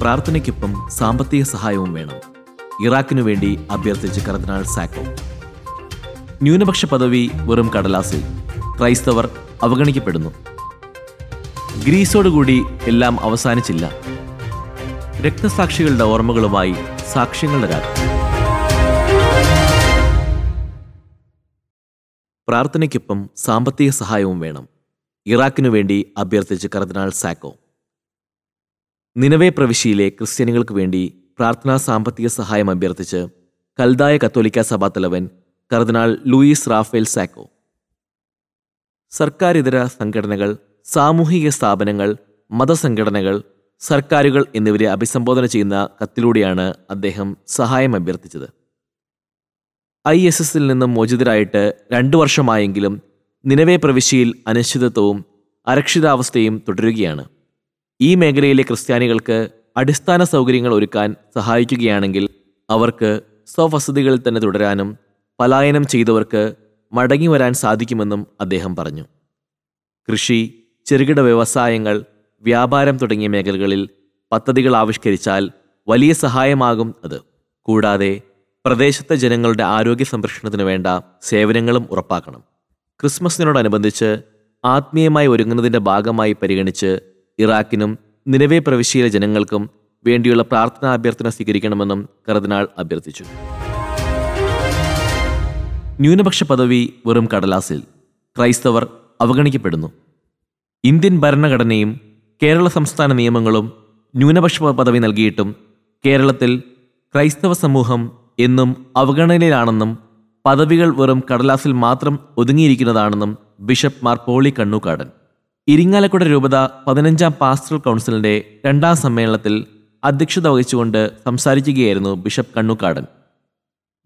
പ്രാർത്ഥനയ്ക്കൊപ്പം സാമ്പത്തിക സഹായവും വേണം. ഇറാഖിനു വേണ്ടി അഭ്യർത്ഥിച്ച് കർദിനാൾ സാക്കോ. ന്യൂനപക്ഷ പദവി വെറും കടലാസിൽ. ക്രൈസ്തവർ അവഗണിക്കപ്പെടുന്നു. ഗ്രീസോടുകൂടി എല്ലാം അവസാനിച്ചില്ല. രക്തസാക്ഷികളുടെ ഓർമ്മകളുമായി സാക്ഷ്യങ്ങളുടെ രാത്രി. പ്രാർത്ഥനയ്ക്കൊപ്പം സാമ്പത്തിക സഹായവും വേണം. ഇറാഖിനു വേണ്ടി അഭ്യർത്ഥിച്ച് കർദിനാൾ സാക്കോ. നിലവേ പ്രവിശ്യയിലെ ക്രിസ്ത്യാനികൾക്ക് വേണ്ടി പ്രാർത്ഥനാ സാമ്പത്തിക സഹായം അഭ്യർത്ഥിച്ച് കൽതായ കത്തോലിക്ക സഭാ തലവൻ കർദിനാൾ ലൂയിസ് റാഫേൽ സാക്കോ. സർക്കാരിതര സംഘടനകൾ സാമൂഹിക സ്ഥാപനങ്ങൾ മതസംഘടനകൾ സർക്കാരുകൾ എന്നിവരെ അഭിസംബോധന ചെയ്യുന്ന കത്തിലൂടെയാണ് അദ്ദേഹം സഹായം അഭ്യർത്ഥിച്ചത്. ഐ എസ് എസിൽ നിന്നും മോചിതരായിട്ട് രണ്ടു വർഷമായെങ്കിലും നിലവേ പ്രവിശ്യയിൽ അനിശ്ചിതത്വവും അരക്ഷിതാവസ്ഥയും തുടരുകയാണ്. ഈ മേഖലയിലെ ക്രിസ്ത്യാനികൾക്ക് അടിസ്ഥാന സൗകര്യങ്ങൾ ഒരുക്കാൻ സഹായിക്കുകയാണെങ്കിൽ അവർക്ക് സ്വവസതികളിൽ തന്നെ തുടരാനും പലായനം ചെയ്തവർക്ക് മടങ്ങി വരാൻ സാധിക്കുമെന്നും അദ്ദേഹം പറഞ്ഞു. കൃഷി ചെറുകിട വ്യവസായങ്ങൾ വ്യാപാരം തുടങ്ങിയ മേഖലകളിൽ പദ്ധതികൾ ആവിഷ്കരിച്ചാൽ വലിയ സഹായമാകും അത്. കൂടാതെ പ്രദേശത്തെ ജനങ്ങളുടെ ആരോഗ്യ സംരക്ഷണത്തിന് വേണ്ട സേവനങ്ങളും ഉറപ്പാക്കണം. ക്രിസ്മസിനോടനുബന്ധിച്ച് ആത്മീയമായി ഒരുങ്ങുന്നതിന്റെ ഭാഗമായി പരിഗണിച്ച് ഇറാഖിനും നിലവേ പ്രവിശ്യയിലെ ജനങ്ങൾക്കും വേണ്ടിയുള്ള പ്രാർത്ഥനാ അഭ്യർത്ഥന സ്വീകരിക്കണമെന്നും കർദിനാൾ അഭ്യർത്ഥിച്ചു. ന്യൂനപക്ഷ പദവി വെറും കടലാസിൽ. ക്രൈസ്തവർ അവഗണിക്കപ്പെടുന്നു. ഇന്ത്യൻ ഭരണഘടനയും കേരള സംസ്ഥാന നിയമങ്ങളും ന്യൂനപക്ഷ പദവി നൽകിയിട്ടും കേരളത്തിൽ ക്രൈസ്തവ സമൂഹം എന്നും അവഗണനയിലാണെന്നും പദവികൾ വെറും കടലാസിൽ മാത്രം ഒതുങ്ങിയിരിക്കുന്നതാണെന്നും ബിഷപ്പ് മാർ പോളി കണ്ണൂക്കാടൻ. ഇരിങ്ങാലക്കുട രൂപത പതിനഞ്ചാം പാസ്റ്ററൽ കൗൺസിലിന്റെ രണ്ടാം സമ്മേളനത്തിൽ അധ്യക്ഷത വഹിച്ചുകൊണ്ട് സംസാരിക്കുകയായിരുന്നു ബിഷപ്പ് കണ്ണുക്കാടൻ.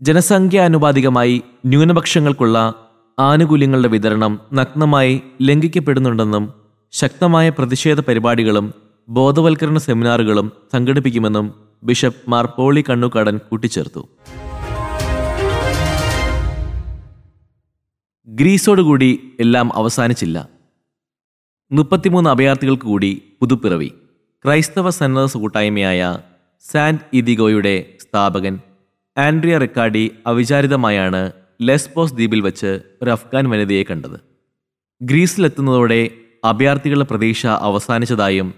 ജനസംഖ്യാനുപാതികമായി ന്യൂനപക്ഷങ്ങൾക്കുള്ള ആനുകൂല്യങ്ങളുടെ വിതരണം നഗ്നമായി ലംഘിക്കപ്പെടുന്നുണ്ടെന്നും ശക്തമായ പ്രതിഷേധ പരിപാടികളും ബോധവൽക്കരണ സെമിനാറുകളും സംഘടിപ്പിക്കുമെന്നും ബിഷപ്പ് മാർ പോളി കണ്ണുക്കാടൻ കൂട്ടിച്ചേർത്തു. ഗ്രീസോടുകൂടി എല്ലാം അവസാനിച്ചില്ല. മുപ്പത്തിമൂന്ന് അഭയാർത്ഥികൾക്ക് കൂടി പുതുപ്പിറവി. ക്രൈസ്തവ സന്നദ്ധ കൂട്ടായ്മയായ സാന്റ് ഇദിഗോയുടെ സ്ഥാപകൻ ആൻഡ്രിയ റിക്കാർഡി അവിചാരിതമായാണ് ലെസ്ബോസ് ദ്വീപിൽ വച്ച് ഒരു അഫ്ഗാൻ വനിതയെ കണ്ടത്. ഗ്രീസിലെത്തുന്നതോടെ അഭയാർത്ഥികളുടെ പ്രതീക്ഷ അവസാനിച്ചതായും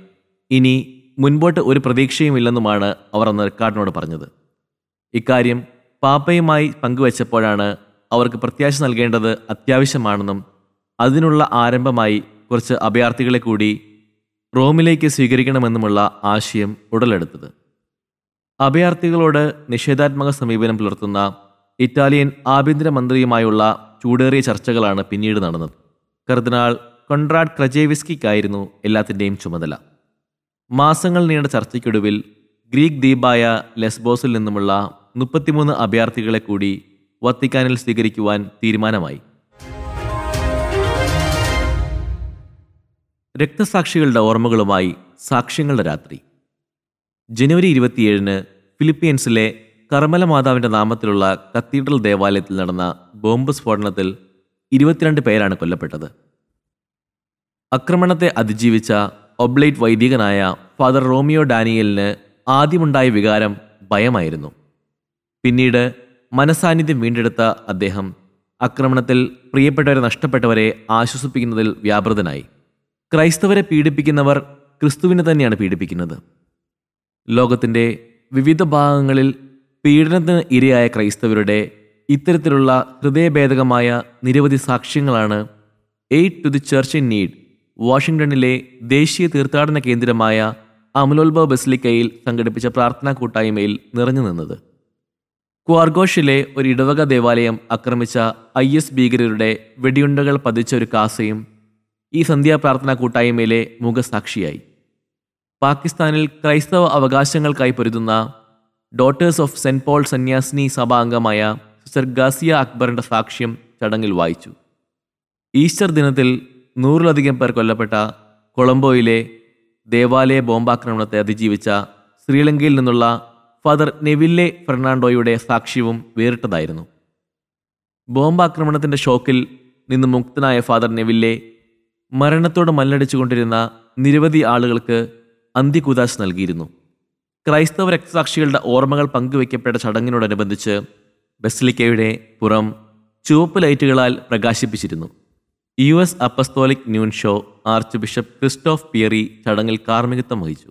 ഇനി മുൻപോട്ട് ഒരു പ്രതീക്ഷയുമില്ലെന്നുമാണ് അവർ അന്ന് റിക്കാർഡിനോട് പറഞ്ഞത്. ഇക്കാര്യം പാപ്പയുമായി പങ്കുവച്ചപ്പോഴാണ് അവർക്ക് പ്രത്യാശ നൽകേണ്ടത് അത്യാവശ്യമാണെന്നും അതിനുള്ള ആരംഭമായി കുറച്ച് അഭയാർത്ഥികളെ കൂടി റോമിലേക്ക് സ്വീകരിക്കണമെന്നുമുള്ള ആശയം ഉടലെടുത്തത്. അഭയാർത്ഥികളോട് നിഷേധാത്മക സമീപനം പുലർത്തുന്ന ഇറ്റാലിയൻ ആഭ്യന്തരമന്ത്രിയുമായുള്ള ചൂടേറിയ ചർച്ചകളാണ് പിന്നീട് നടന്നത്. കർദിനാൾ കൊൺറാഡ് ക്രജേവിസ്കിക്കായിരുന്നു എല്ലാത്തിന്റെയും ചുമതല. മാസങ്ങൾ നീണ്ട ചർച്ചയ്ക്കൊടുവിൽ ഗ്രീക്ക് ദ്വീപായ ലെസ്ബോസിൽ നിന്നുമുള്ള മുപ്പത്തിമൂന്ന് അഭയാർത്ഥികളെ കൂടി വത്തിക്കാനിൽ സ്വീകരിക്കുവാൻ തീരുമാനമായി. രക്തസാക്ഷികളുടെ ഓർമ്മകളുമായി സാക്ഷ്യങ്ങളുടെ രാത്രി. ജനുവരി ഇരുപത്തിയേഴിന് ഫിലിപ്പീൻസിലെ കർമ്മല മാതാവിന്റെ നാമത്തിലുള്ള കത്തീഡ്രൽ ദേവാലയത്തിൽ നടന്ന ബോംബ് സ്ഫോടനത്തിൽ ഇരുപത്തിരണ്ട് പേരാണ് കൊല്ലപ്പെട്ടത്. ആക്രമണത്തെ അതിജീവിച്ച ഒബ്ലൈറ്റ് വൈദികനായ ഫാദർ റോമിയോ ഡാനിയലിന് ആദ്യമുണ്ടായ വികാരം ഭയമായിരുന്നു. പിന്നീട് മനസാന്നിധ്യം വീണ്ടെടുത്ത അദ്ദേഹം ആക്രമണത്തിൽ പ്രിയപ്പെട്ടവരെ നഷ്ടപ്പെട്ടവരെ ആശ്വസിപ്പിക്കുന്നതിൽ വ്യാപൃതനായി. ക്രൈസ്തവരെ പീഡിപ്പിക്കുന്നവർ ക്രിസ്തുവിനെ തന്നെയാണ് പീഡിപ്പിക്കുന്നത്. ലോകത്തിന്റെ വിവിധ ഭാഗങ്ങളിൽ പീഡനത്തിന് ഇരയായ ക്രൈസ്തവരുടെ ഇത്തരത്തിലുള്ള ഹൃദയഭേദകമായ നിരവധി സാക്ഷ്യങ്ങളാണ് aid to the church in need വാഷിംഗ്ടണിലെ ദേശീയ തീർത്ഥാടന കേന്ദ്രമായ അമലോത്ഭവ ബസ്ലിക്കയിൽ സംഘടിപ്പിച്ച പ്രാർത്ഥനാ കൂട്ടായ്മയിൽ നിറഞ്ഞു നിന്നത്. ക്വാർഗോഷിലെ ഒരു ഇടവക ദേവാലയം ആക്രമിച്ച ഐ എസ് ഭീകരരുടെ വെടിയുണ്ടകൾ പതിച്ച ഒരു കാസയും ഈ സന്ധ്യാപ്രാർത്ഥന കൂട്ടായ്മയിലെ മുഖസാക്ഷിയായി. പാകിസ്ഥാനിൽ ക്രൈസ്തവ അവകാശങ്ങൾക്കായി പൊരുതുന്ന ഡോട്ടേഴ്സ് ഓഫ് സെന്റ് പോൾ സന്യാസിനി സഭാ അംഗമായ സിസ്റ്റർ ഗാസിയ അക്ബറിന്റെ സാക്ഷ്യം ചടങ്ങിൽ വായിച്ചു. ഈസ്റ്റർ ദിനത്തിൽ നൂറിലധികം പേർ കൊല്ലപ്പെട്ട കൊളംബോയിലെ ദേവാലയ ബോംബാക്രമണത്തെ അതിജീവിച്ച ശ്രീലങ്കയിൽ നിന്നുള്ള ഫാദർ നെവില്ലെ ഫെർണാണ്ടോയുടെ സാക്ഷ്യവും വേറിട്ടതായിരുന്നു. ബോംബാക്രമണത്തിന്റെ ഷോക്കിൽ നിന്ന് മുക്തനായ ഫാദർ നെവില്ലെ മരണത്തോട് മല്ലടിച്ചുകൊണ്ടിരുന്ന നിരവധി ആളുകൾക്ക് അന്ത്യകുദാശ് നൽകിയിരുന്നു. ക്രൈസ്തവ രക്തസാക്ഷികളുടെ ഓർമ്മകൾ പങ്കുവയ്ക്കപ്പെട്ട ചടങ്ങിനോടനുബന്ധിച്ച് ബെസ്ലിക്കയുടെ പുറം ചുവപ്പ് ലൈറ്റുകളാൽ പ്രകാശിപ്പിച്ചിരുന്നു. U S apostolic nuncio archbishop Christophe Pierre ചടങ്ങിൽ കാർമ്മികത്വം വഹിച്ചു.